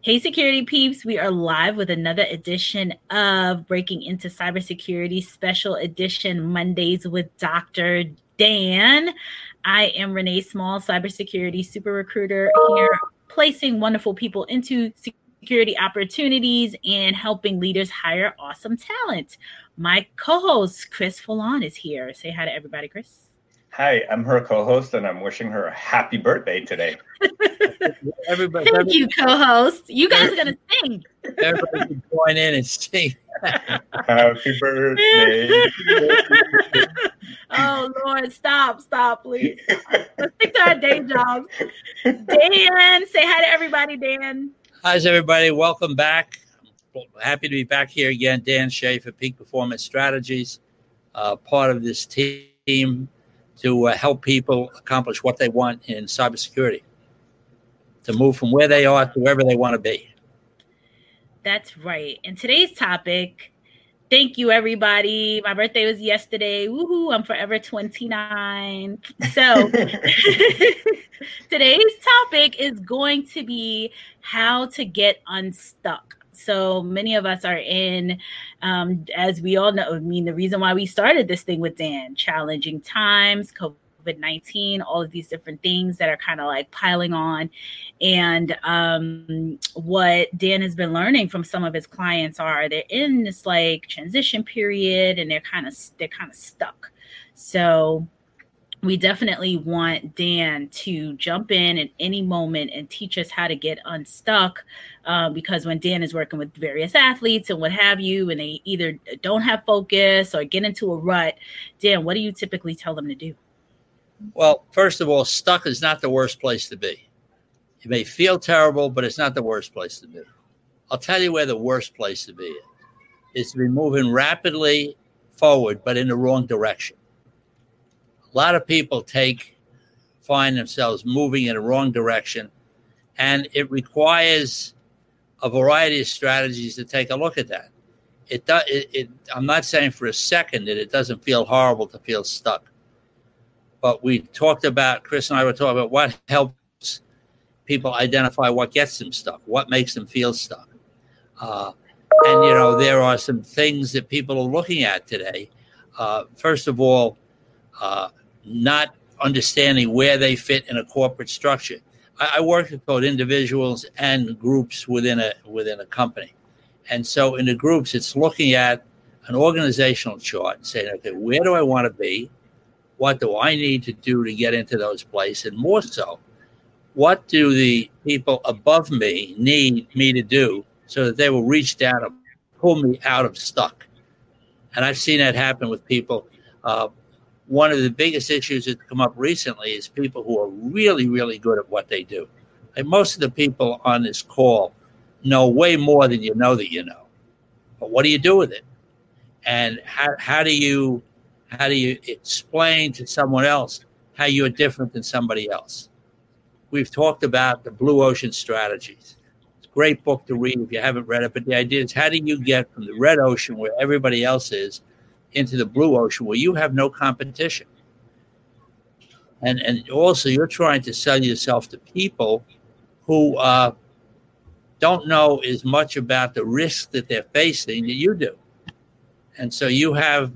Hey, security peeps, we are live with another edition of Breaking into Cybersecurity Special Edition Mondays with Dr. Dan. I am Renee Small, cybersecurity super recruiter here, placing wonderful people into security opportunities and helping leaders hire awesome talent. My co host, Chris Foulon, is here. Say hi to everybody, Chris. Hi, I'm her co-host, and I'm wishing her a happy birthday today. everybody, Thank everybody, you, co-host. You guys are gonna sing. Everybody can join in and sing. happy birthday. oh Lord, stop, stop, please. Let's stick to our day jobs. Dan, say hi to everybody, Dan. Hi, everybody. Welcome back. Happy to be back here again. Dan Schaefer, Peak Performance Strategies, uh, part of this team to uh, help people accomplish what they want in cybersecurity, to move from where they are to wherever they want to be. That's right. And today's topic, thank you everybody. My birthday was yesterday. Woohoo, I'm forever 29. So today's topic is going to be how to get unstuck. So many of us are in, um, as we all know, I mean, the reason why we started this thing with Dan, challenging times, COVID 19, all of these different things that are kind of like piling on. And um, what Dan has been learning from some of his clients are they're in this like transition period and they're kind of they're kind of stuck. So we definitely want Dan to jump in at any moment and teach us how to get unstuck. Uh, because when Dan is working with various athletes and what have you, and they either don't have focus or get into a rut, Dan, what do you typically tell them to do? Well, first of all, stuck is not the worst place to be. You may feel terrible, but it's not the worst place to be. I'll tell you where the worst place to be is to be moving rapidly forward, but in the wrong direction a lot of people take find themselves moving in the wrong direction and it requires a variety of strategies to take a look at that. It does it, it, i'm not saying for a second that it doesn't feel horrible to feel stuck but we talked about chris and i were talking about what helps people identify what gets them stuck what makes them feel stuck. Uh, and you know there are some things that people are looking at today. Uh, first of all uh, not understanding where they fit in a corporate structure. I, I work with both individuals and groups within a within a company, and so in the groups, it's looking at an organizational chart and saying, okay, where do I want to be? What do I need to do to get into those places? And more so, what do the people above me need me to do so that they will reach down and pull me out of stuck? And I've seen that happen with people. Uh, one of the biggest issues that's come up recently is people who are really, really good at what they do. And most of the people on this call know way more than you know that you know. But what do you do with it? And how, how do you how do you explain to someone else how you're different than somebody else? We've talked about the blue ocean strategies. It's a great book to read if you haven't read it. But the idea is how do you get from the red ocean where everybody else is into the blue ocean where you have no competition. And, and also, you're trying to sell yourself to people who uh, don't know as much about the risk that they're facing that you do. And so you have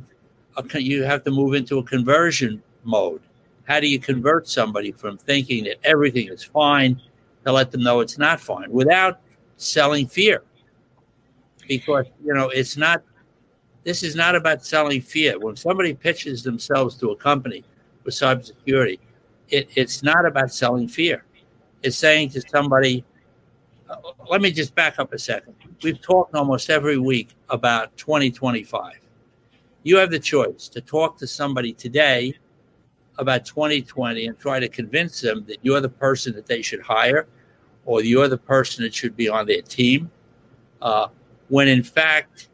a, you have to move into a conversion mode. How do you convert somebody from thinking that everything is fine to let them know it's not fine without selling fear? Because you know it's not this is not about selling fear. When somebody pitches themselves to a company with cybersecurity, it, it's not about selling fear. It's saying to somebody, uh, let me just back up a second. We've talked almost every week about 2025. You have the choice to talk to somebody today about 2020 and try to convince them that you're the person that they should hire or you're the person that should be on their team, uh, when in fact,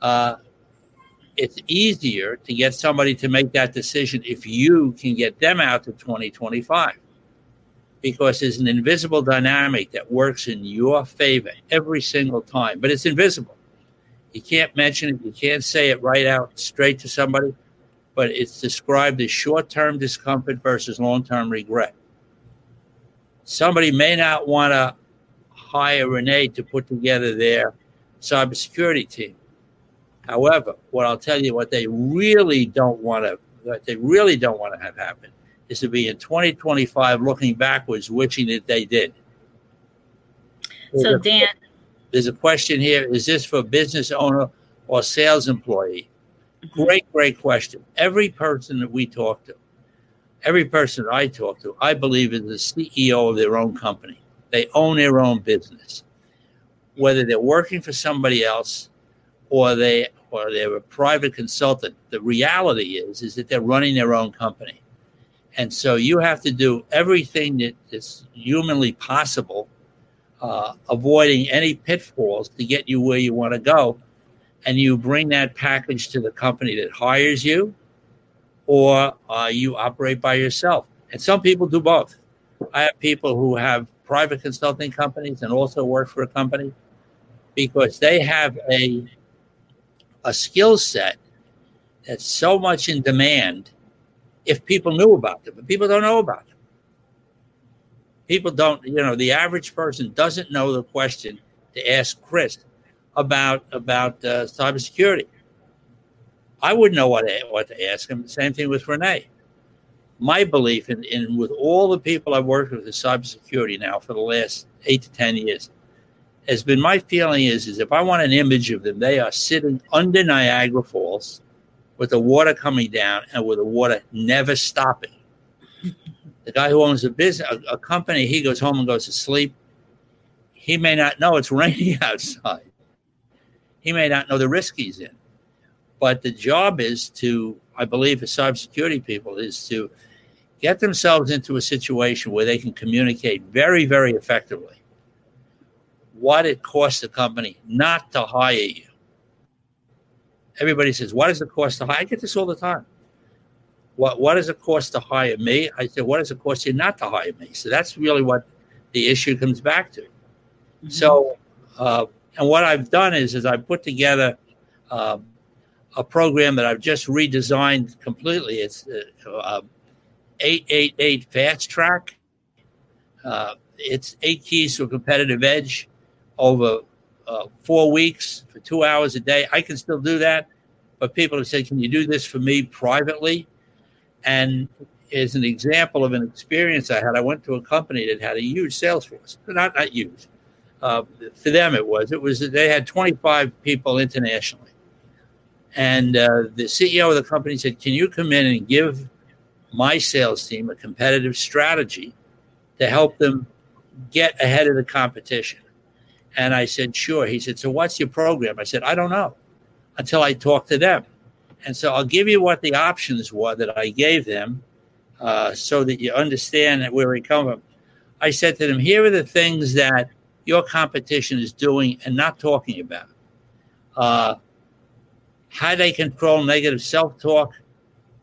uh, it's easier to get somebody to make that decision if you can get them out to 2025 because there's an invisible dynamic that works in your favor every single time but it's invisible. You can't mention it you can't say it right out straight to somebody but it's described as short-term discomfort versus long-term regret. Somebody may not want to hire Renee to put together their cybersecurity team. However, what I'll tell you, what they really don't want to, what they really don't want to have happen, is to be in 2025 looking backwards, wishing that they did. So, Dan, there's a question here: Is this for a business owner or sales employee? Great, great question. Every person that we talk to, every person I talk to, I believe is the CEO of their own company. They own their own business, whether they're working for somebody else or they or they're a private consultant. The reality is is that they're running their own company, and so you have to do everything that is humanly possible, uh, avoiding any pitfalls to get you where you want to go, and you bring that package to the company that hires you or uh, you operate by yourself. And some people do both. I have people who have private consulting companies and also work for a company because they have a a skill set that's so much in demand if people knew about them, but people don't know about them. People don't, you know, the average person doesn't know the question to ask Chris about about uh, cybersecurity. I wouldn't know what to, what to ask him. Same thing with Renee. My belief in, in with all the people I've worked with in cybersecurity now for the last eight to ten years has been my feeling is is if I want an image of them, they are sitting under Niagara Falls with the water coming down and with the water never stopping. the guy who owns a business, a, a company, he goes home and goes to sleep. He may not know it's raining outside. He may not know the risk he's in. But the job is to, I believe, for cybersecurity people, is to get themselves into a situation where they can communicate very, very effectively what it costs the company not to hire you. Everybody says, What does it cost to hire? I get this all the time. What, what does it cost to hire me? I said, What does it cost you not to hire me? So that's really what the issue comes back to. Mm-hmm. So, uh, and what I've done is, is I put together um, a program that I've just redesigned completely. It's uh, 888 Fast Track. Uh, it's eight keys to a competitive edge over uh, four weeks for two hours a day. I can still do that, but people have said, "Can you do this for me privately?" And as an example of an experience I had, I went to a company that had a huge sales force. Not not huge. Uh, for them, it was. It was they had 25 people internationally and uh, the CEO of the company said, Can you come in and give my sales team a competitive strategy to help them get ahead of the competition? And I said, Sure. He said, So what's your program? I said, I don't know until I talk to them. And so I'll give you what the options were that I gave them uh, so that you understand where we come from. I said to them, Here are the things that your competition is doing and not talking about. Uh, how they control negative self talk,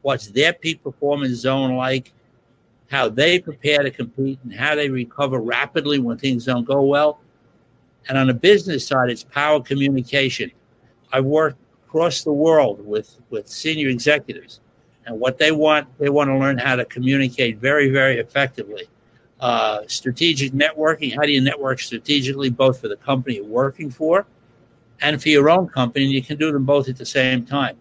what's their peak performance zone like, how they prepare to compete, and how they recover rapidly when things don't go well. And on the business side, it's power communication. I work across the world with, with senior executives, and what they want, they want to learn how to communicate very, very effectively. Uh, strategic networking, how do you network strategically, both for the company you're working for and for your own company. And you can do them both at the same time.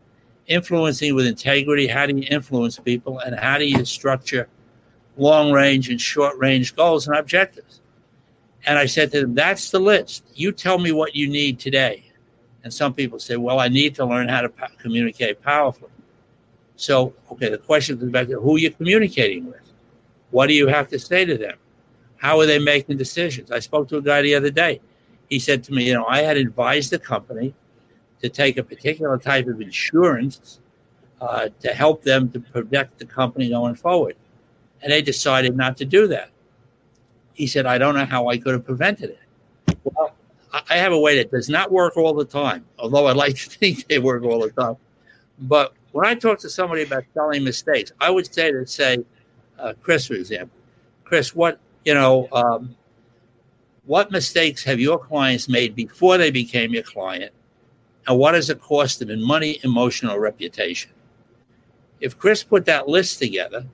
Influencing with integrity, how do you influence people? And how do you structure long range and short range goals and objectives? And I said to them, that's the list. You tell me what you need today. And some people say, well, I need to learn how to communicate powerfully. So, okay, the question comes back to who you're communicating with. What do you have to say to them? How are they making decisions? I spoke to a guy the other day he said to me, you know, I had advised the company to take a particular type of insurance uh, to help them to protect the company going forward. And they decided not to do that. He said, I don't know how I could have prevented it. Well, I have a way that does not work all the time, although I'd like to think they work all the time. But when I talk to somebody about selling mistakes, I would say to say, uh, Chris, for example, Chris, what, you know, um, what mistakes have your clients made before they became your client? And what does it cost them in money, emotional, reputation? If Chris put that list together,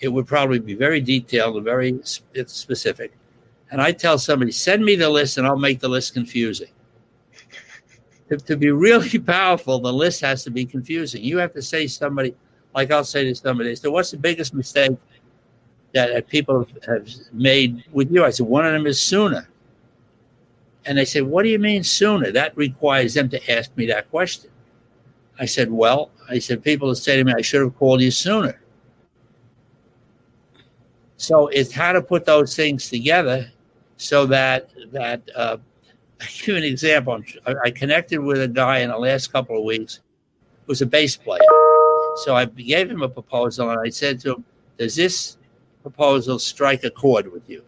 it would probably be very detailed and very specific. And I tell somebody, send me the list and I'll make the list confusing. to, to be really powerful, the list has to be confusing. You have to say somebody, like I'll say to somebody, so what's the biggest mistake that, people have made with you? I said, one of them is sooner. And they say, what do you mean sooner? That requires them to ask me that question. I said, well, I said, people say to me, I should have called you sooner. So it's how to put those things together so that that uh, I give you an example. I, I connected with a guy in the last couple of weeks who's a bass player. So I gave him a proposal and I said to him, Does this proposal strike a chord with you?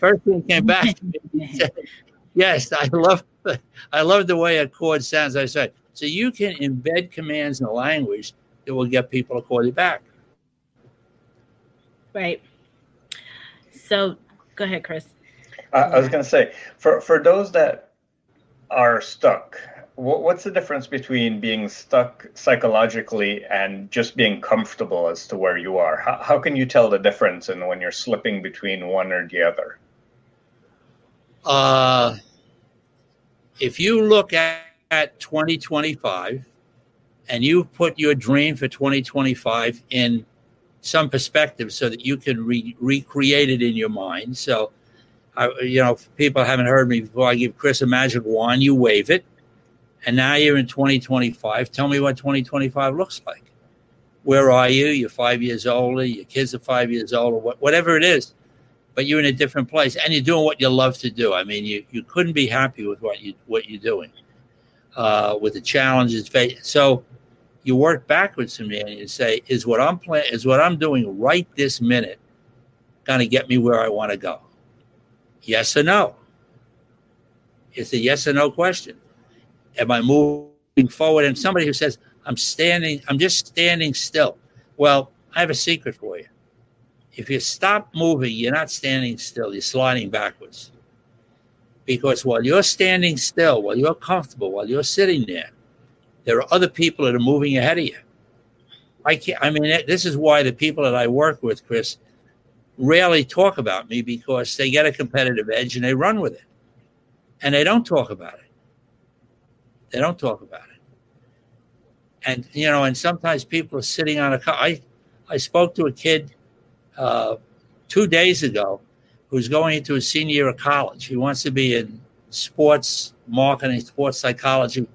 First thing came back said, Yes, I love I love the way a chord sounds. I said, so you can embed commands in a language that will get people to call you back. Right. So go ahead, Chris. Uh, I was going to say for for those that are stuck, what's the difference between being stuck psychologically and just being comfortable as to where you are? How, how can you tell the difference in when you're slipping between one or the other? Uh, if you look at, at 2025 and you put your dream for 2025 in some perspective so that you can re- recreate it in your mind. So, I, you know, people haven't heard me before. I give Chris a magic wand, you wave it, and now you're in 2025. Tell me what 2025 looks like. Where are you? You're five years older. Your kids are five years older. Whatever it is, but you're in a different place, and you're doing what you love to do. I mean, you you couldn't be happy with what you what you're doing, uh, with the challenges. So you work backwards from there and you say, is what I'm playing, is what I'm doing right this minute going to get me where I want to go? Yes or no? It's a yes or no question. Am I moving forward? And somebody who says, I'm standing, I'm just standing still. Well, I have a secret for you. If you stop moving, you're not standing still, you're sliding backwards. Because while you're standing still, while you're comfortable, while you're sitting there, there are other people that are moving ahead of you. I can't, I mean, this is why the people that I work with, Chris, rarely talk about me because they get a competitive edge and they run with it. And they don't talk about it. They don't talk about it. And, you know, and sometimes people are sitting on a car. I, I spoke to a kid uh, two days ago who's going into his senior year of college. He wants to be in sports marketing, sports psychology.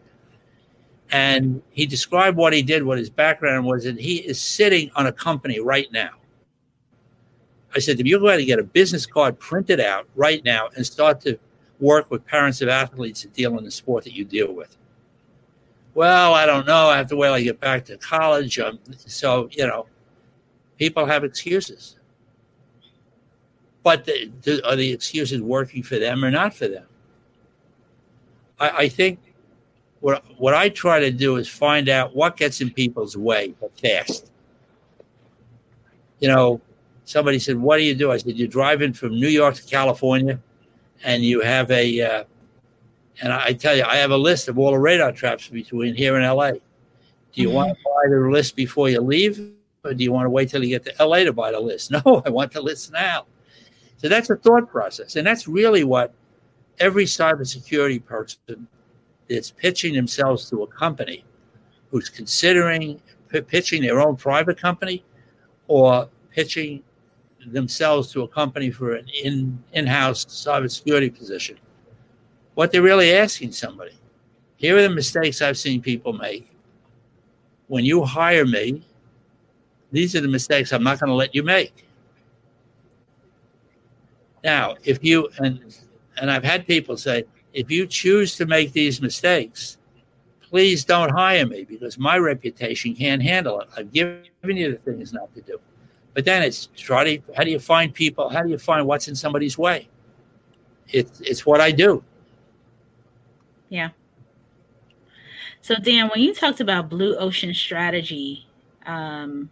And he described what he did, what his background was, and he is sitting on a company right now. I said to him, You're going to get a business card printed out right now and start to work with parents of athletes that deal in the sport that you deal with. Well, I don't know. I have to wait till I get back to college. Um, so, you know, people have excuses. But the, the, are the excuses working for them or not for them? I, I think what what I try to do is find out what gets in people's way, but fast. You know, somebody said, "What do you do?" I said, "You're driving from New York to California, and you have a." Uh, and I tell you, I have a list of all the radar traps between here and LA. Do you mm-hmm. want to buy the list before you leave, or do you want to wait till you get to LA to buy the list? No, I want the list now. So that's a thought process, and that's really what every cybersecurity person that's pitching themselves to a company who's considering p- pitching their own private company or pitching themselves to a company for an in in-house cybersecurity position. What they're really asking somebody. Here are the mistakes I've seen people make. When you hire me, these are the mistakes I'm not going to let you make. Now, if you and and I've had people say, if you choose to make these mistakes, please don't hire me because my reputation can't handle it. I've given you the things not to do. But then it's try to how do you find people? How do you find what's in somebody's way? It's it's what I do. Yeah. So Dan, when you talked about blue ocean strategy, um,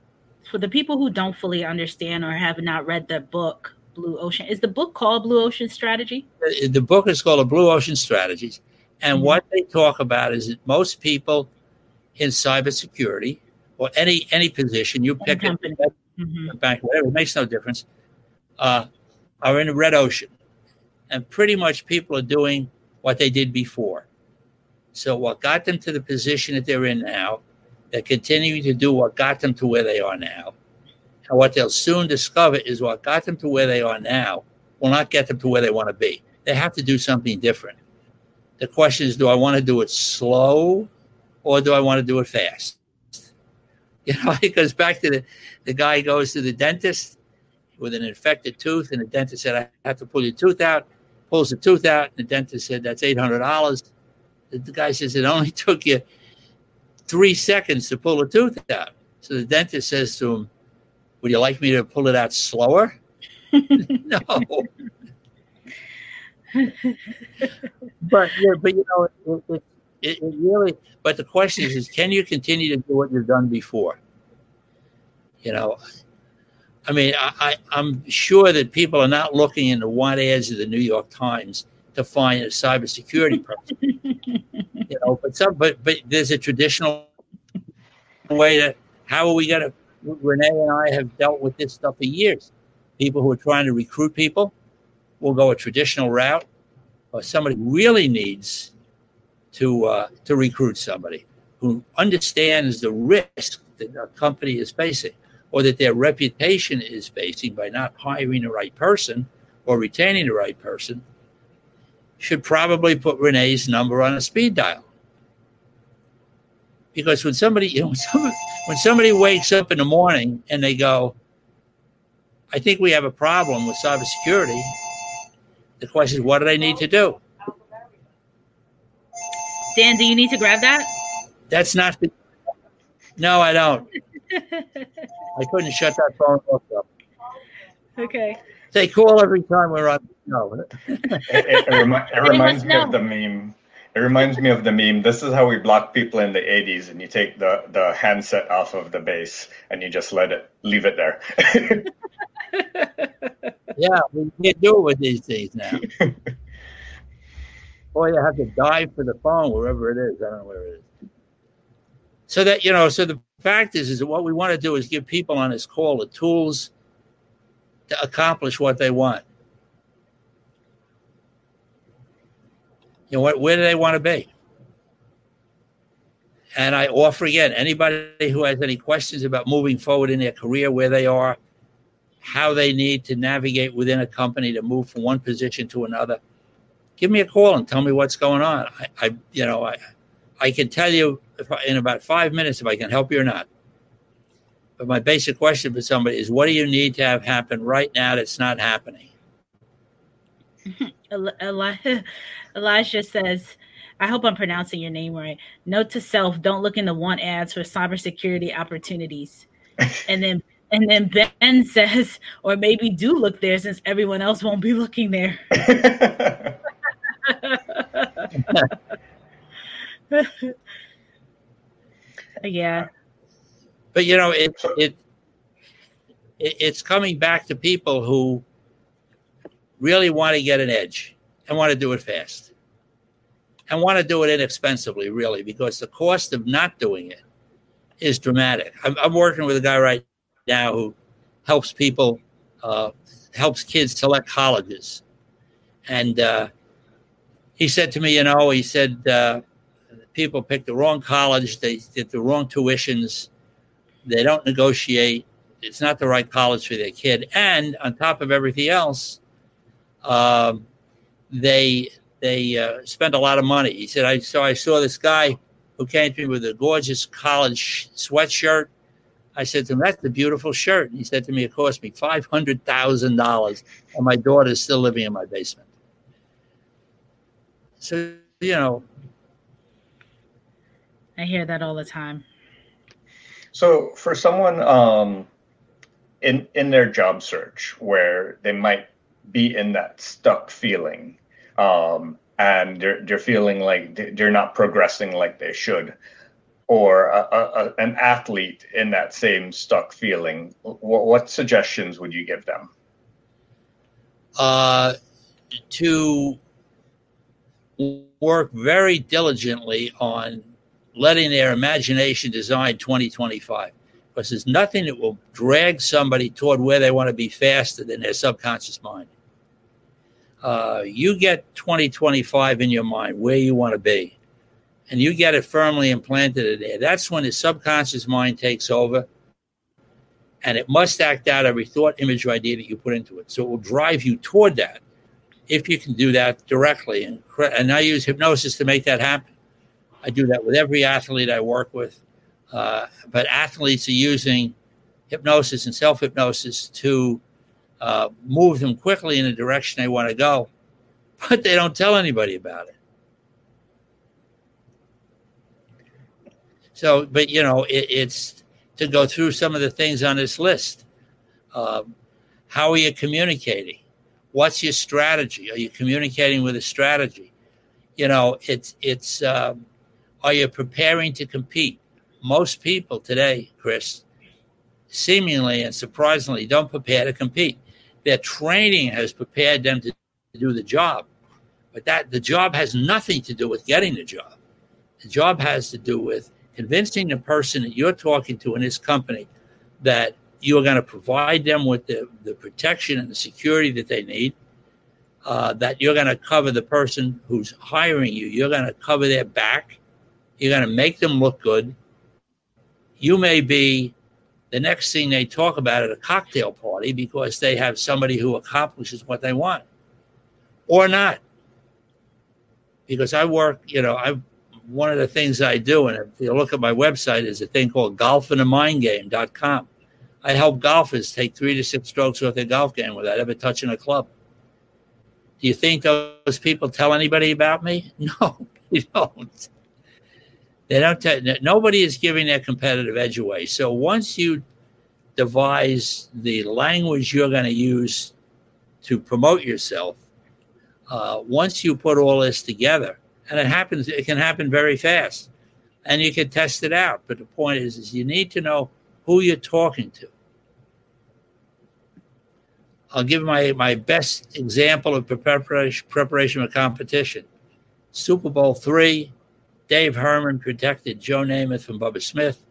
for the people who don't fully understand or have not read the book, Blue Ocean. Is the book called Blue Ocean Strategy? The book is called a Blue Ocean Strategies. And mm-hmm. what they talk about is that most people in cybersecurity or any any position you pick a mm-hmm. bank, whatever, it makes no difference, uh, are in a red ocean. and pretty much people are doing what they did before. So, what got them to the position that they're in now, they're continuing to do what got them to where they are now. And what they'll soon discover is what got them to where they are now will not get them to where they want to be. They have to do something different. The question is do I want to do it slow or do I want to do it fast? You know, it goes back to the, the guy goes to the dentist with an infected tooth, and the dentist said, I have to pull your tooth out, pulls the tooth out, and the dentist said, That's $800. The guy says, It only took you three seconds to pull a tooth out. So the dentist says to him, Would you like me to pull it out slower? no. but yeah, but you know, it, it, it, it really. But the question is, is, can you continue to do what you've done before? You know, I mean, I, I, am sure that people are not looking in the want ads of the New York Times to find a cybersecurity person. you know, but some, but but there's a traditional way to. How are we going to? Renee and I have dealt with this stuff for years. People who are trying to recruit people will go a traditional route, or somebody really needs to uh, to recruit somebody who understands the risk that a company is facing or that their reputation is facing by not hiring the right person or retaining the right person should probably put Renee's number on a speed dial. Because when somebody, you know, somebody, when somebody wakes up in the morning and they go, I think we have a problem with cybersecurity, the question is, what do they need to do? Dan, do you need to grab that? That's not. The, no, I don't. I couldn't shut that phone off. Up. Okay. They call every time we're on. No. it, it, it, remi- it reminds me of the meme. It reminds me of the meme. This is how we block people in the 80s, and you take the, the handset off of the base and you just let it leave it there. yeah, we can't do it with these things now. Or you have to dive for the phone wherever it is. I don't know where it is. So that you know, so the fact is, is that what we want to do is give people on this call the tools to accomplish what they want. You know, where do they want to be? And I offer again anybody who has any questions about moving forward in their career, where they are, how they need to navigate within a company to move from one position to another give me a call and tell me what's going on. I, I you know, I, I can tell you I, in about five minutes if I can help you or not. But my basic question for somebody is, what do you need to have happen right now that's not happening? Elijah says, I hope I'm pronouncing your name right. Note to self: Don't look in the want ads for cybersecurity opportunities. and then and then Ben says, or maybe do look there since everyone else won't be looking there. yeah. But you know, it, it it it's coming back to people who really want to get an edge and want to do it fast and want to do it inexpensively, really, because the cost of not doing it is dramatic. I'm, I'm working with a guy right now who helps people, uh, helps kids select colleges, and uh, he said to me, you know, he said uh, people pick the wrong college, they get the wrong tuitions, they don't negotiate. It's not the right college for their kid, and on top of everything else, um, they they uh, spend a lot of money. He said, I so I saw this guy who came to me with a gorgeous college sweatshirt. I said to him, "That's a beautiful shirt." And he said to me, "It cost me five hundred thousand dollars, and my daughter's still living in my basement." So, you know. I hear that all the time. So, for someone um, in in their job search where they might be in that stuck feeling, um, and they're they're feeling like they're not progressing like they should, or a, a, an athlete in that same stuck feeling, what, what suggestions would you give them? Uh, to work very diligently on letting their imagination design 2025 because there's nothing that will drag somebody toward where they want to be faster than their subconscious mind. Uh, you get 2025 in your mind where you want to be, and you get it firmly implanted in there. That's when the subconscious mind takes over, and it must act out every thought, image, or idea that you put into it. So it will drive you toward that if you can do that directly. And, and I use hypnosis to make that happen. I do that with every athlete I work with. Uh, but athletes are using hypnosis and self hypnosis to uh, move them quickly in the direction they want to go, but they don't tell anybody about it. So, but you know, it, it's to go through some of the things on this list. Um, how are you communicating? What's your strategy? Are you communicating with a strategy? You know, it's it's. Um, are you preparing to compete? Most people today, Chris, seemingly and surprisingly, don't prepare to compete. Their training has prepared them to do the job, but that the job has nothing to do with getting the job. The job has to do with convincing the person that you're talking to in this company that you are going to provide them with the, the protection and the security that they need, uh, that you're going to cover the person who's hiring you, you're going to cover their back, you're going to make them look good. You may be the next thing they talk about at a cocktail party because they have somebody who accomplishes what they want or not. Because I work, you know, I one of the things I do, and if you look at my website, is a thing called golfinthemindgame.com. I help golfers take three to six strokes off their golf game without ever touching a club. Do you think those people tell anybody about me? No, they don't. They don't. Tell, nobody is giving their competitive edge away. So once you devise the language you're going to use to promote yourself, uh, once you put all this together, and it happens, it can happen very fast, and you can test it out. But the point is, is you need to know who you're talking to. I'll give my, my best example of preparation, preparation for competition. Super Bowl three, Dave Herman protected Joe Namath from Bubba Smith.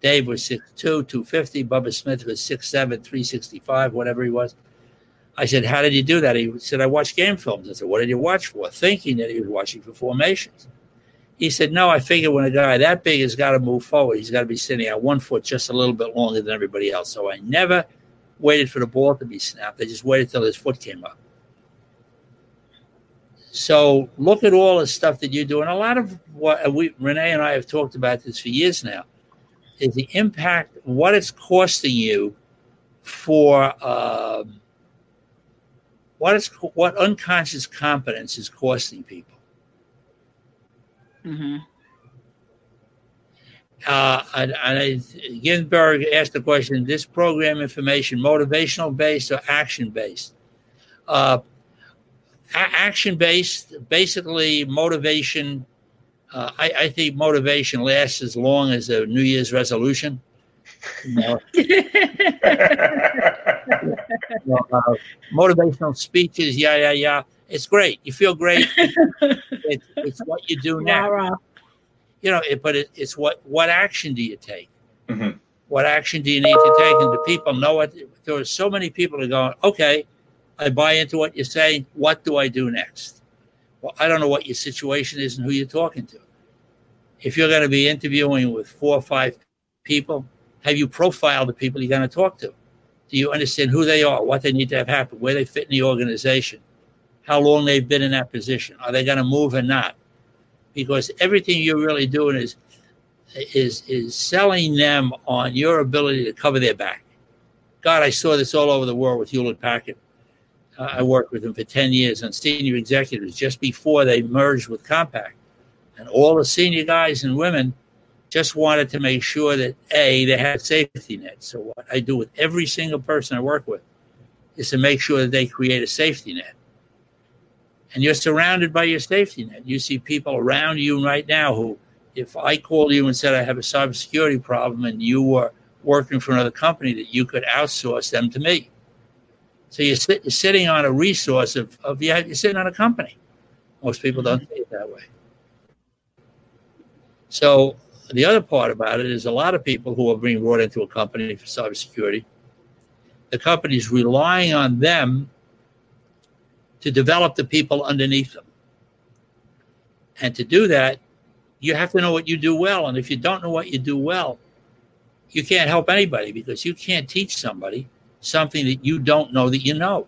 Dave was 6'2, 250. Bubba Smith was 6'7, 365, whatever he was. I said, How did you do that? He said, I watched game films. I said, What did you watch for? Thinking that he was watching for formations. He said, No, I figure when a guy that big has got to move forward, he's got to be sitting on one foot just a little bit longer than everybody else. So I never waited for the ball to be snapped. I just waited till his foot came up. So look at all the stuff that you do, and a lot of what we Renee and I have talked about this for years now is the impact, what it's costing you for um, what is what unconscious competence is costing people. Mm-hmm. Uh, and, and Ginsburg asked the question: This program information motivational based or action based? Uh, action based, basically motivation. Uh, I, I, think motivation lasts as long as a New Year's resolution. You know? uh, motivational speeches, yeah, yeah, yeah. It's great. You feel great. it's, it's what you do now. You know, it, but it, it's what what action do you take? Mm-hmm. What action do you need to take? And do people know it? There are so many people are going, okay, I buy into what you're saying. What do I do next? Well, I don't know what your situation is and who you're talking to. If you're going to be interviewing with four or five people, have you profiled the people you're going to talk to? Do you understand who they are, what they need to have happen, where they fit in the organization, how long they've been in that position? Are they going to move or not? Because everything you're really doing is is is selling them on your ability to cover their back. God, I saw this all over the world with Hewlett Packard. I worked with them for 10 years on senior executives just before they merged with Compaq. And all the senior guys and women just wanted to make sure that A, they had safety nets. So what I do with every single person I work with is to make sure that they create a safety net. And you're surrounded by your safety net. You see people around you right now who, if I called you and said I have a cybersecurity problem and you were working for another company, that you could outsource them to me. So you're, sit, you're sitting on a resource of, of yeah, you're sitting on a company. Most people don't see it that way. So the other part about it is a lot of people who are being brought into a company for cybersecurity, the company is relying on them to develop the people underneath them. And to do that, you have to know what you do well. And if you don't know what you do well, you can't help anybody because you can't teach somebody something that you don't know that you know.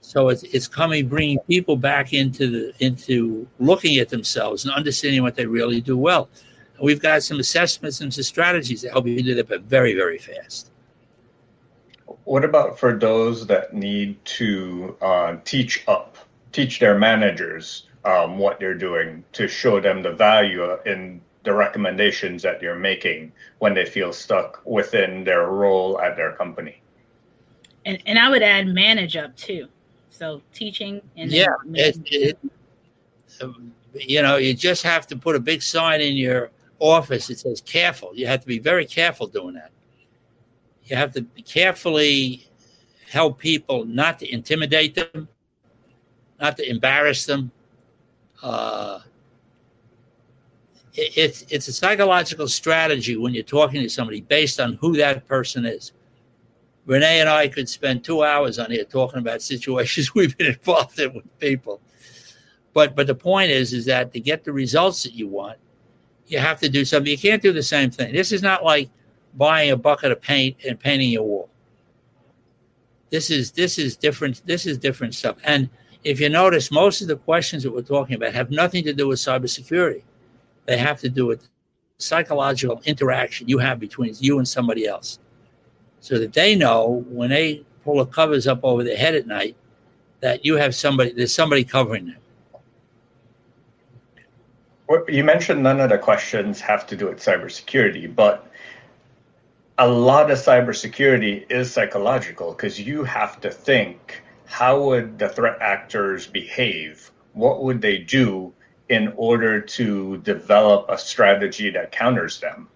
So it's, it's coming, bringing people back into the into looking at themselves and understanding what they really do well. And we've got some assessments and some strategies that help you do that, but very, very fast. What about for those that need to uh, teach up, teach their managers um, what they're doing to show them the value in the recommendations that you're making when they feel stuck within their role at their company? And, and I would add manage up too. So teaching and yeah, it, it, um, you know, you just have to put a big sign in your office that says careful. You have to be very careful doing that. You have to carefully help people not to intimidate them, not to embarrass them. Uh, it, it's it's a psychological strategy when you're talking to somebody based on who that person is. Renee and I could spend two hours on here talking about situations we've been involved in with people. But but the point is is that to get the results that you want, you have to do something. You can't do the same thing. This is not like buying a bucket of paint and painting your wall. This is this is different. This is different stuff. And if you notice, most of the questions that we're talking about have nothing to do with cybersecurity. They have to do with psychological interaction you have between you and somebody else so that they know when they pull the covers up over their head at night that you have somebody, there's somebody covering them. You mentioned none of the questions have to do with cybersecurity, but a lot of cybersecurity is psychological because you have to think how would the threat actors behave? What would they do in order to develop a strategy that counters them?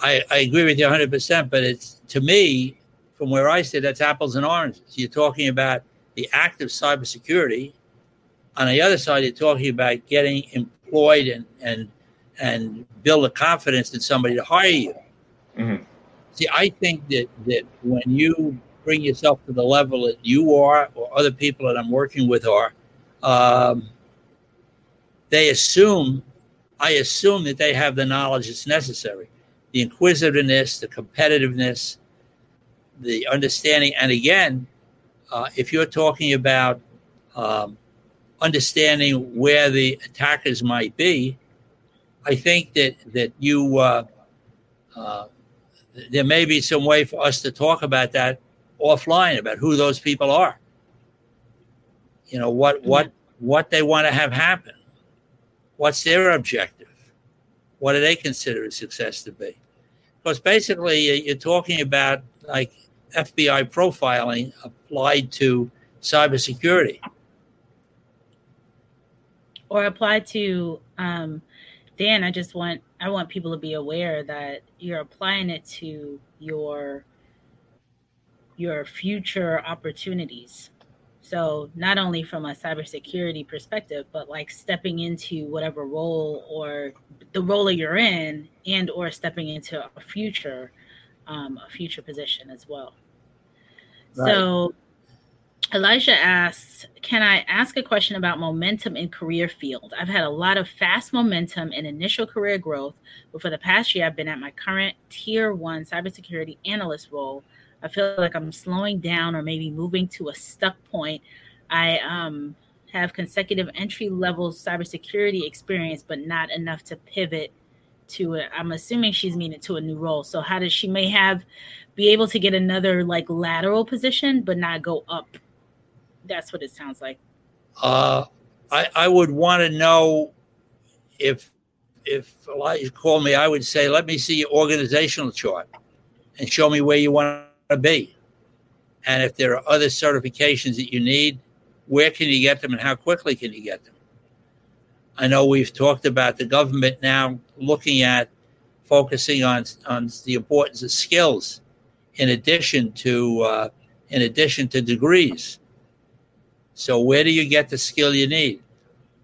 I, I agree with you 100%, but it's to me, from where I sit, that's apples and oranges. You're talking about the act of cybersecurity. On the other side, you're talking about getting employed and, and, and build a confidence in somebody to hire you. Mm-hmm. See, I think that, that when you bring yourself to the level that you are or other people that I'm working with are, um, they assume, I assume that they have the knowledge that's necessary the inquisitiveness, the competitiveness, the understanding. And again, uh, if you're talking about um, understanding where the attackers might be, I think that that you uh, uh, there may be some way for us to talk about that offline about who those people are. You know what what what they want to have happen. What's their objective? What do they consider success to be? Because basically, you're talking about like FBI profiling applied to cybersecurity. Or applied to um, Dan. I just want I want people to be aware that you're applying it to your your future opportunities. So not only from a cybersecurity perspective, but like stepping into whatever role or the role that you're in, and or stepping into a future, um, a future position as well. Right. So Elijah asks, can I ask a question about momentum in career field? I've had a lot of fast momentum in initial career growth, but for the past year, I've been at my current tier one cybersecurity analyst role I feel like I'm slowing down or maybe moving to a stuck point. I um, have consecutive entry level cybersecurity experience, but not enough to pivot to it. I'm assuming she's meaning to a new role. So how does she may have be able to get another like lateral position, but not go up? That's what it sounds like. Uh, I I would want to know if if Elijah called me, I would say, let me see your organizational chart and show me where you want to be. And if there are other certifications that you need, where can you get them and how quickly can you get them? I know we've talked about the government now looking at focusing on, on the importance of skills in addition to uh, in addition to degrees. So where do you get the skill you need?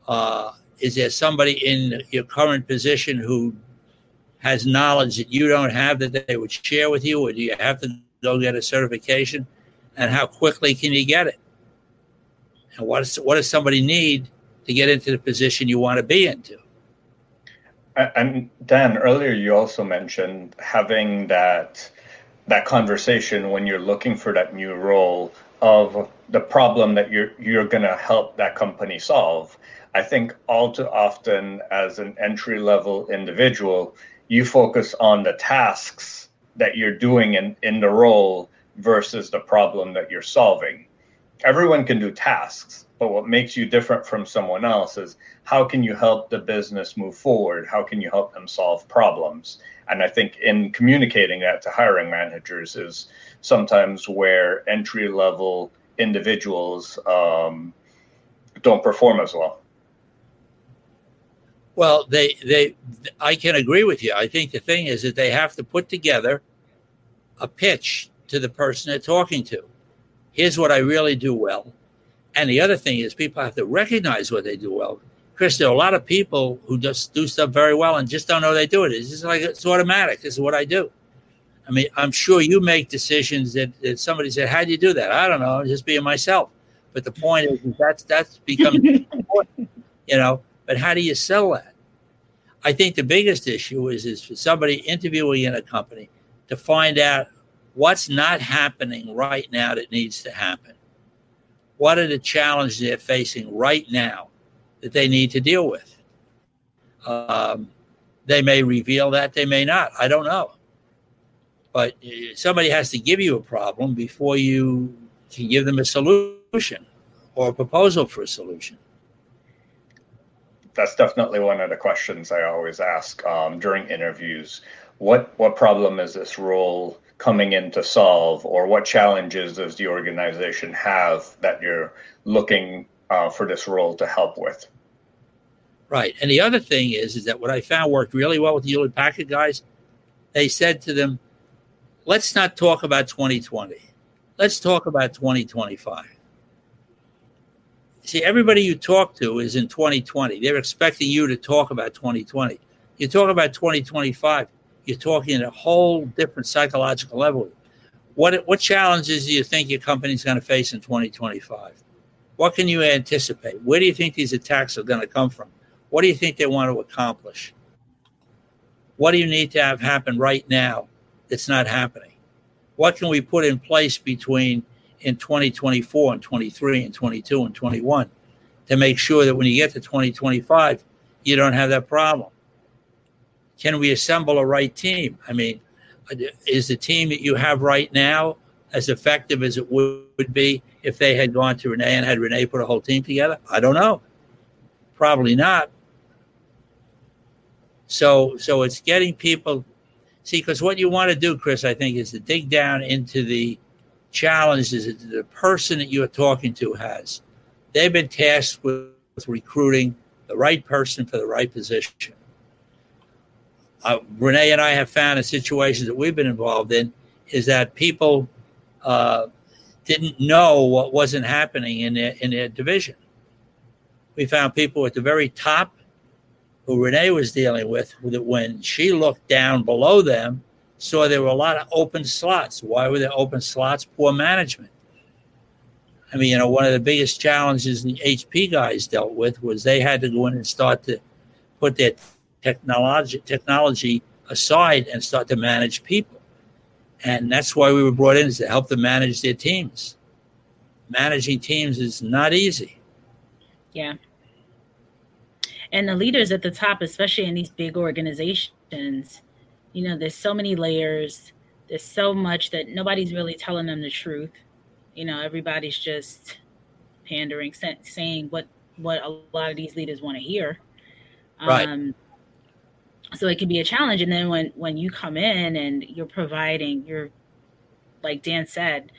Uh, is there somebody in your current position who has knowledge that you don't have that they would share with you, or do you have to go get a certification, and how quickly can you get it? and what, is, what does somebody need to get into the position you want to be into. And Dan, earlier you also mentioned having that that conversation when you're looking for that new role of the problem that you're you're going to help that company solve. I think all too often as an entry level individual, you focus on the tasks that you're doing in, in the role versus the problem that you're solving. Everyone can do tasks, but what makes you different from someone else is how can you help the business move forward? How can you help them solve problems? And I think in communicating that to hiring managers is sometimes where entry level individuals um, don't perform as well. Well, they they I can agree with you. I think the thing is that they have to put together a pitch to the person they're talking to. Here's what I really do well. And the other thing is people have to recognize what they do well. Chris, there are a lot of people who just do stuff very well and just don't know they do it. It's just like it's automatic. This is what I do. I mean, I'm sure you make decisions that, that somebody said, "How do you do that?" I don't know, just being myself. But the point is, that's that's become important, you know. But how do you sell that? I think the biggest issue is is for somebody interviewing in a company to find out what's not happening right now that needs to happen what are the challenges they're facing right now that they need to deal with? Um, they may reveal that, they may not. I don't know. But uh, somebody has to give you a problem before you can give them a solution or a proposal for a solution. That's definitely one of the questions I always ask um, during interviews. What what problem is this role coming in to solve, or what challenges does the organization have that you're looking uh, for this role to help with? Right, and the other thing is, is that what I found worked really well with the Hewlett Packard guys. They said to them, "Let's not talk about 2020. Let's talk about 2025." See, everybody you talk to is in 2020. They're expecting you to talk about 2020. You talk about 2025 you're talking at a whole different psychological level. What what challenges do you think your company is going to face in 2025? What can you anticipate? Where do you think these attacks are going to come from? What do you think they want to accomplish? What do you need to have happen right now that's not happening? What can we put in place between in 2024 and 23 and 22 and 21 to make sure that when you get to 2025, you don't have that problem? can we assemble a right team? I mean, is the team that you have right now as effective as it would be if they had gone to Renee and had Renee put a whole team together? I don't know. Probably not. So, so it's getting people see because what you want to do, Chris, I think, is to dig down into the challenges that the person that you're talking to has. They've been tasked with recruiting the right person for the right position uh, Renee and I have found in situations that we've been involved in is that people uh, didn't know what wasn't happening in their, in their division. We found people at the very top who Renee was dealing with that when she looked down below them, saw there were a lot of open slots. Why were there open slots? Poor management. I mean, you know, one of the biggest challenges the HP guys dealt with was they had to go in and start to put their technology technology aside and start to manage people. And that's why we were brought in is to help them manage their teams. Managing teams is not easy. Yeah. And the leaders at the top, especially in these big organizations, you know, there's so many layers. There's so much that nobody's really telling them the truth. You know, everybody's just pandering, saying what what a lot of these leaders want to hear. Right. Um, so it can be a challenge and then when when you come in and you're providing you're like dan said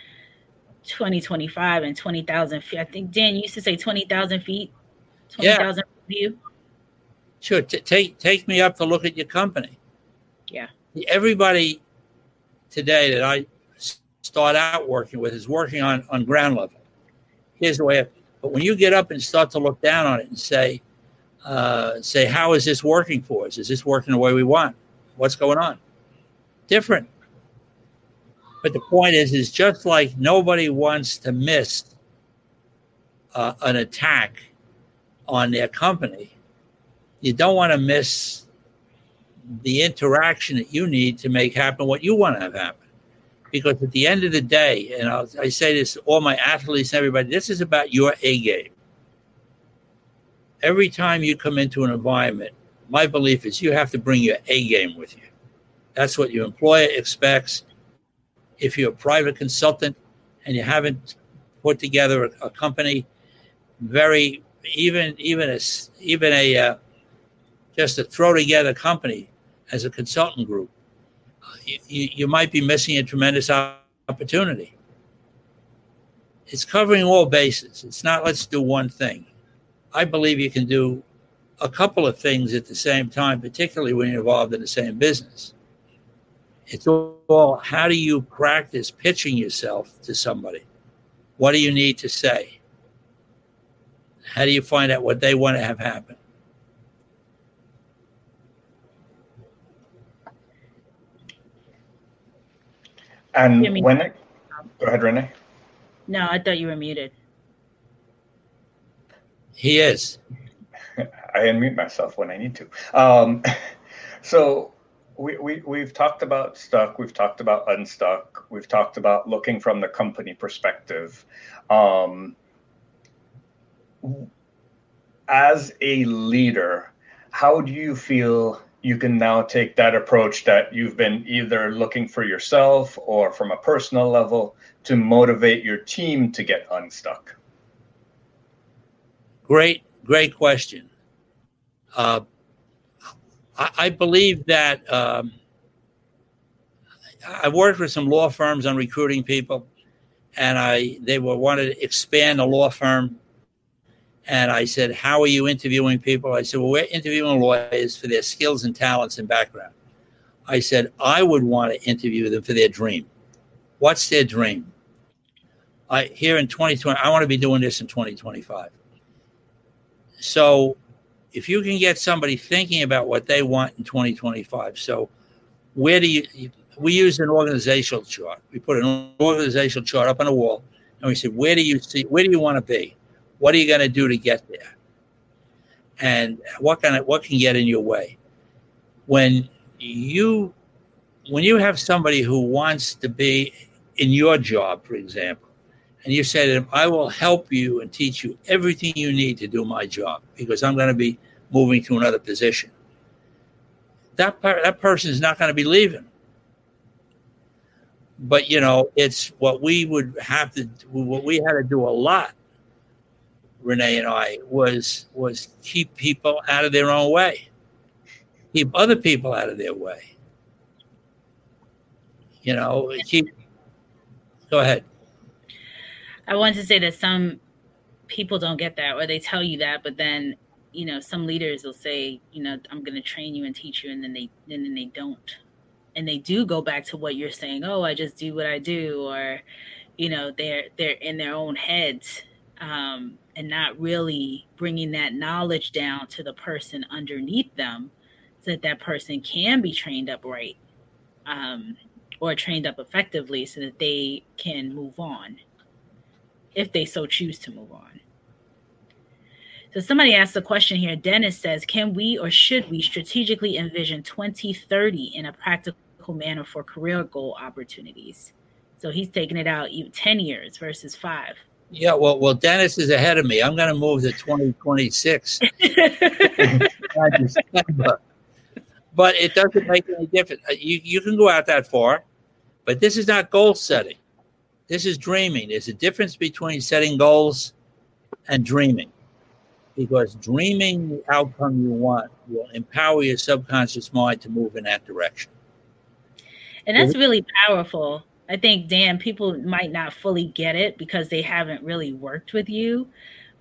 2025 and 20000 feet i think dan used to say 20000 feet 20000 yeah. view sure T- take take me up to look at your company yeah everybody today that i start out working with is working on on ground level here's the way I, but when you get up and start to look down on it and say uh, say, how is this working for us? Is this working the way we want? What's going on? Different. But the point is, is just like nobody wants to miss uh, an attack on their company, you don't want to miss the interaction that you need to make happen what you want to have happen. Because at the end of the day, and I'll, I say this to all my athletes and everybody, this is about your A game. Every time you come into an environment, my belief is you have to bring your A game with you. That's what your employer expects. If you're a private consultant and you haven't put together a, a company, very even even a even a uh, just a throw together company as a consultant group, uh, you, you might be missing a tremendous opportunity. It's covering all bases. It's not let's do one thing. I believe you can do a couple of things at the same time, particularly when you're involved in the same business. It's all how do you practice pitching yourself to somebody? What do you need to say? How do you find out what they want to have happen? And when it, go ahead, Renee. No, I thought you were muted. He is. I unmute myself when I need to. Um, so we, we, we've talked about stuck, we've talked about unstuck, we've talked about looking from the company perspective. Um, as a leader, how do you feel you can now take that approach that you've been either looking for yourself or from a personal level to motivate your team to get unstuck? Great, great question. Uh, I, I, believe that um, I worked with some law firms on recruiting people, and I they were wanted to expand a law firm and I said, How are you interviewing people? I said, Well, we're interviewing lawyers for their skills and talents and background. I said, I would want to interview them for their dream. What's their dream? I here in 2020, I want to be doing this in 2025. So if you can get somebody thinking about what they want in 2025, so where do you we use an organizational chart. We put an organizational chart up on a wall and we said, where do you see where do you want to be? What are you going to do to get there? And what of what can get in your way? When you when you have somebody who wants to be in your job, for example, and you say to them, I will help you and teach you everything you need to do my job because I'm going to be moving to another position. That, per- that person is not going to be leaving. But, you know, it's what we would have to, what we had to do a lot Renee and I was was keep people out of their own way, keep other people out of their way. You know, keep. Go ahead. I want to say that some people don't get that, or they tell you that, but then you know some leaders will say, you know, I'm going to train you and teach you, and then they and then they don't, and they do go back to what you're saying. Oh, I just do what I do, or you know, they're they're in their own heads. Um, and not really bringing that knowledge down to the person underneath them so that that person can be trained up right um, or trained up effectively so that they can move on if they so choose to move on. So somebody asked a question here. Dennis says, "Can we or should we strategically envision 2030 in a practical manner for career goal opportunities?" So he's taking it out 10 years versus 5. Yeah, well, well, Dennis is ahead of me. I'm going to move to 2026. but it doesn't make any difference. Uh, you, you can go out that far, but this is not goal setting. This is dreaming. There's a difference between setting goals and dreaming. Because dreaming the outcome you want will empower your subconscious mind to move in that direction. And that's really powerful I think, Dan, people might not fully get it because they haven't really worked with you,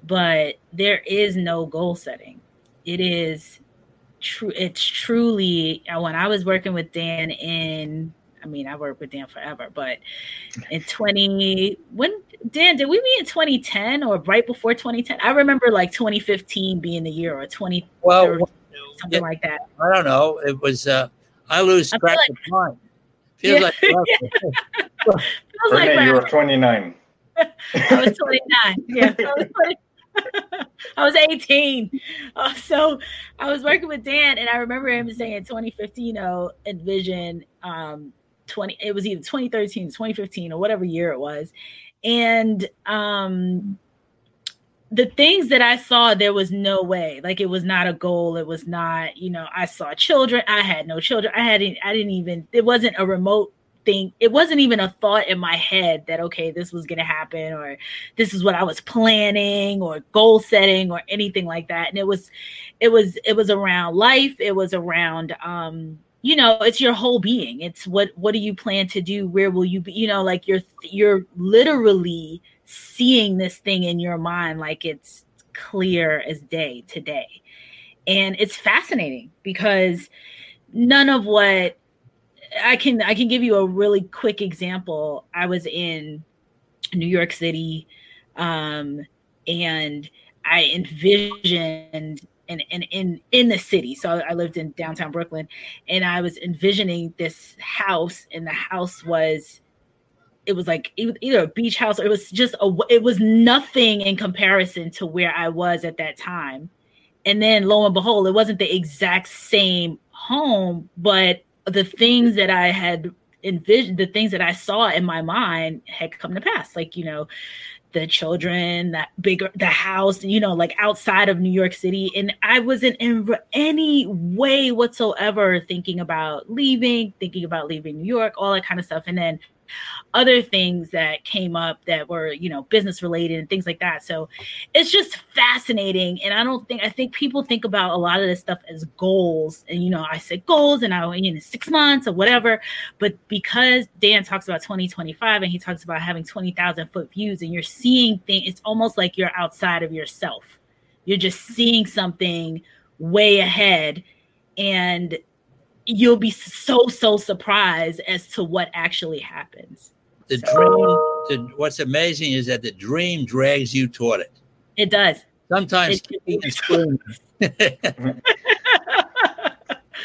but there is no goal setting. It is true. It's truly uh, when I was working with Dan in, I mean, I worked with Dan forever, but in 20, when Dan, did we meet in 2010 or right before 2010? I remember like 2015 being the year or 20, well, something it, like that. I don't know. It was, uh, I lose track like, of time. Feels yeah. like Feels Renee, like you were 29. I was 29. Yeah. I was, 20, I was 18. Uh, so I was working with Dan, and I remember him saying 2015, you know, envision um, 20, it was either 2013, 2015, or whatever year it was. And um, the things that I saw, there was no way. Like it was not a goal. It was not, you know, I saw children. I had no children. I hadn't, I didn't even, it wasn't a remote thing. It wasn't even a thought in my head that, okay, this was going to happen or this is what I was planning or goal setting or anything like that. And it was, it was, it was around life. It was around, um, you know it's your whole being it's what what do you plan to do where will you be you know like you're you're literally seeing this thing in your mind like it's clear as day today and it's fascinating because none of what i can i can give you a really quick example i was in new york city um and i envisioned and in, in, in in the city. So I lived in downtown Brooklyn, and I was envisioning this house, and the house was it was like either a beach house or it was just a it was nothing in comparison to where I was at that time. And then lo and behold, it wasn't the exact same home, but the things that I had envisioned, the things that I saw in my mind had come to pass. Like, you know, the children, that bigger the house, you know, like outside of New York City. And I wasn't in any way whatsoever thinking about leaving, thinking about leaving New York, all that kind of stuff. And then other things that came up that were you know business related and things like that. So it's just fascinating. And i don't think i think people think about a lot of this stuff as goals. And you know i said goals and i you know six months or whatever. But because dan talks about 2025 and he talks about having 20000 foot views and you're seeing things it's almost like you're outside of yourself. You're just seeing something way ahead. And you'll be so so surprised as to what actually happens. The so, dream. The, what's amazing is that the dream drags you toward it. It does. Sometimes. It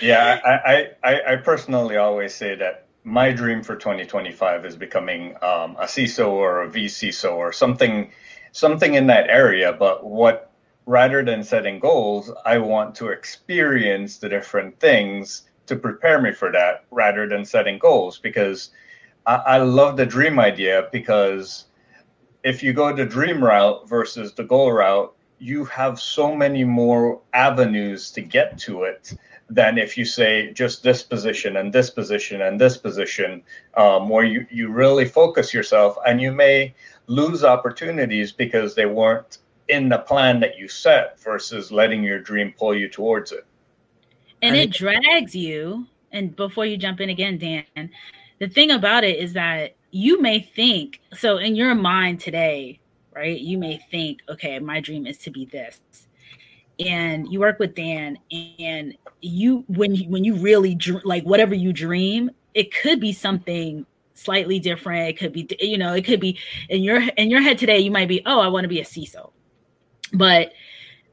yeah, I, I, I personally always say that my dream for 2025 is becoming um, a CISO or a VCISO or something, something in that area. But what, rather than setting goals, I want to experience the different things to prepare me for that rather than setting goals because I, I love the dream idea because if you go the dream route versus the goal route, you have so many more avenues to get to it than if you say just this position and this position and this position, um, where you, you really focus yourself and you may lose opportunities because they weren't in the plan that you set versus letting your dream pull you towards it and it drags you. And before you jump in again, Dan, the thing about it is that you may think so in your mind today, right? You may think, okay, my dream is to be this. And you work with Dan, and you when you when you really like whatever you dream, it could be something slightly different. It could be, you know, it could be in your in your head today. You might be, oh, I want to be a CISO, but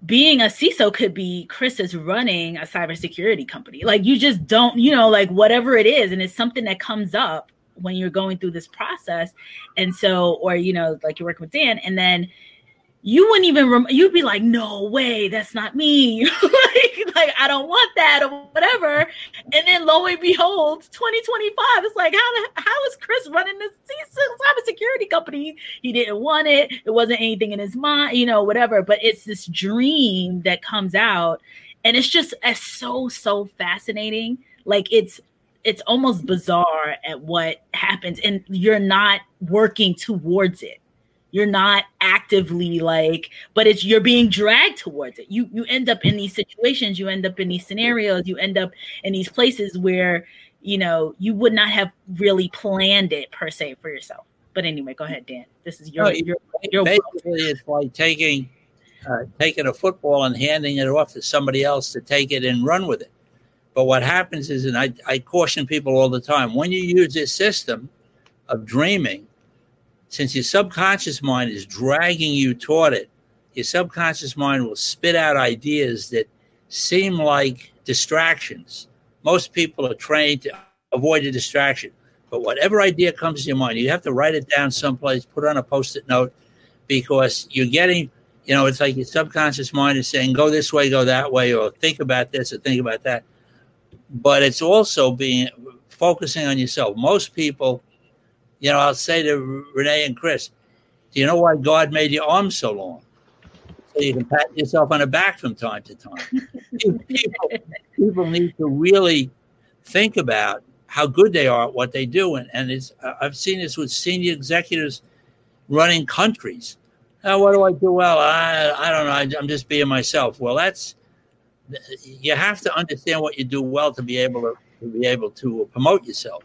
being a CISO could be Chris is running a cybersecurity company. Like you just don't, you know, like whatever it is, and it's something that comes up when you're going through this process. And so, or you know, like you're working with Dan, and then you wouldn't even rem- you'd be like no way that's not me. Like, like i don't want that or whatever. And then lo and behold 2025 it's like how how is chris running this cybersecurity company? He didn't want it. It wasn't anything in his mind you know whatever. But it's this dream that comes out and it's just it's so so fascinating. Like it's it's almost bizarre at what happens and you're not working towards it you're not actively like but it's you're being dragged towards it. You you end up in these situations you end up in these scenarios you end up in these places where you know you would not have really planned it per se for yourself. But anyway go ahead dan. This is your no, your, your basically it's like taking uh, taking a football and handing it off to somebody else to take it and run with it. But what happens is and i, I caution people all the time when you use this system of dreaming since your subconscious mind is dragging you toward it, your subconscious mind will spit out ideas that seem like distractions. Most people are trained to avoid a distraction. But whatever idea comes to your mind, you have to write it down someplace, put it on a post-it note, because you're getting, you know, it's like your subconscious mind is saying, go this way, go that way, or think about this or think about that. But it's also being focusing on yourself. Most people, you know, I'll say to Renee and Chris, do you know why God made your arms so long? So you can pat yourself on the back from time to time. people, people need to really think about how good they are at what they do. And, and it's, I've seen this with senior executives running countries. Oh, what do I do well? I, I don't know. I, I'm just being myself. Well, that's you have to understand what you do well to be able to, to be able to promote yourself.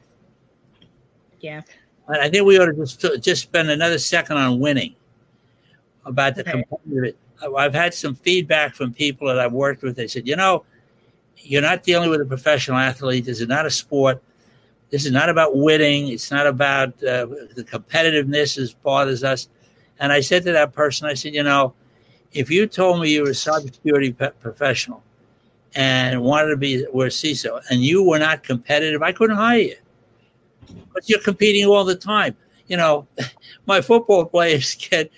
Yeah. I think we ought to just just spend another second on winning about the okay. competitive. I've had some feedback from people that I've worked with. They said, you know, you're not dealing with a professional athlete. This is not a sport. This is not about winning. It's not about uh, the competitiveness as bothers us. And I said to that person, I said, you know, if you told me you were a cybersecurity pe- professional and wanted to be were a CISO and you were not competitive, I couldn't hire you. But you're competing all the time. You know, my football players get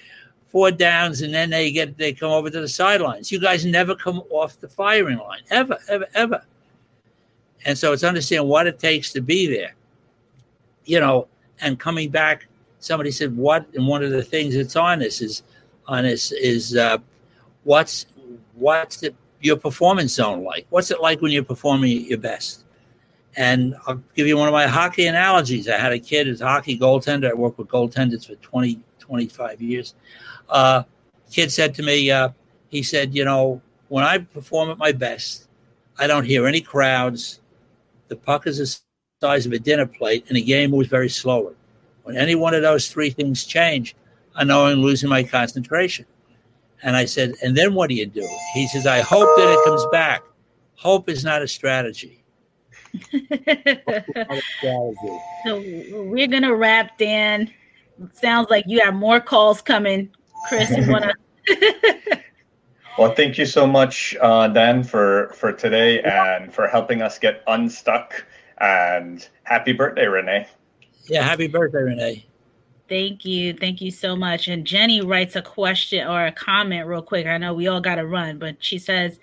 four downs and then they get they come over to the sidelines. You guys never come off the firing line ever, ever, ever. And so it's understanding what it takes to be there. You know, and coming back, somebody said, "What?" And one of the things that's on this is on this is uh, what's what's the, your performance zone like? What's it like when you're performing your best? And I'll give you one of my hockey analogies. I had a kid who's a hockey goaltender. I worked with goaltenders for 20, 25 years. Uh, kid said to me, uh, he said, you know, when I perform at my best, I don't hear any crowds. The puck is the size of a dinner plate, and the game moves very slowly. When any one of those three things change, I know I'm losing my concentration. And I said, and then what do you do? He says, I hope that it comes back. Hope is not a strategy. so we're gonna wrap, Dan. Sounds like you have more calls coming. Chris, you wanna Well, thank you so much, uh, Dan, for for today and for helping us get unstuck. And happy birthday, Renee. Yeah, happy birthday, Renee. Thank you. Thank you so much. And Jenny writes a question or a comment real quick. I know we all got to run, but she says,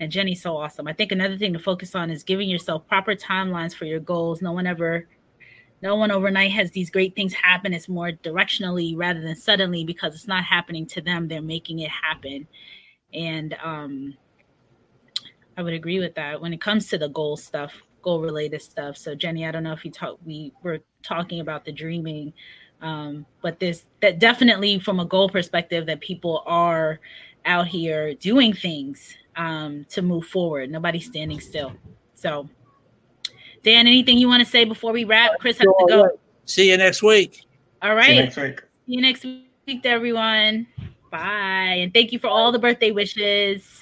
and Jenny's so awesome. I think another thing to focus on is giving yourself proper timelines for your goals. No one ever, no one overnight has these great things happen. It's more directionally rather than suddenly because it's not happening to them. They're making it happen. And um, I would agree with that when it comes to the goal stuff, goal related stuff. So Jenny, I don't know if you talk, we were talking about the dreaming um, but this that definitely from a goal perspective that people are out here doing things um, to move forward. Nobody's standing still. So, Dan, anything you want to say before we wrap? Chris has to go. See you next week. All right. See you next week. See you next week, everyone. Bye. And thank you for all the birthday wishes.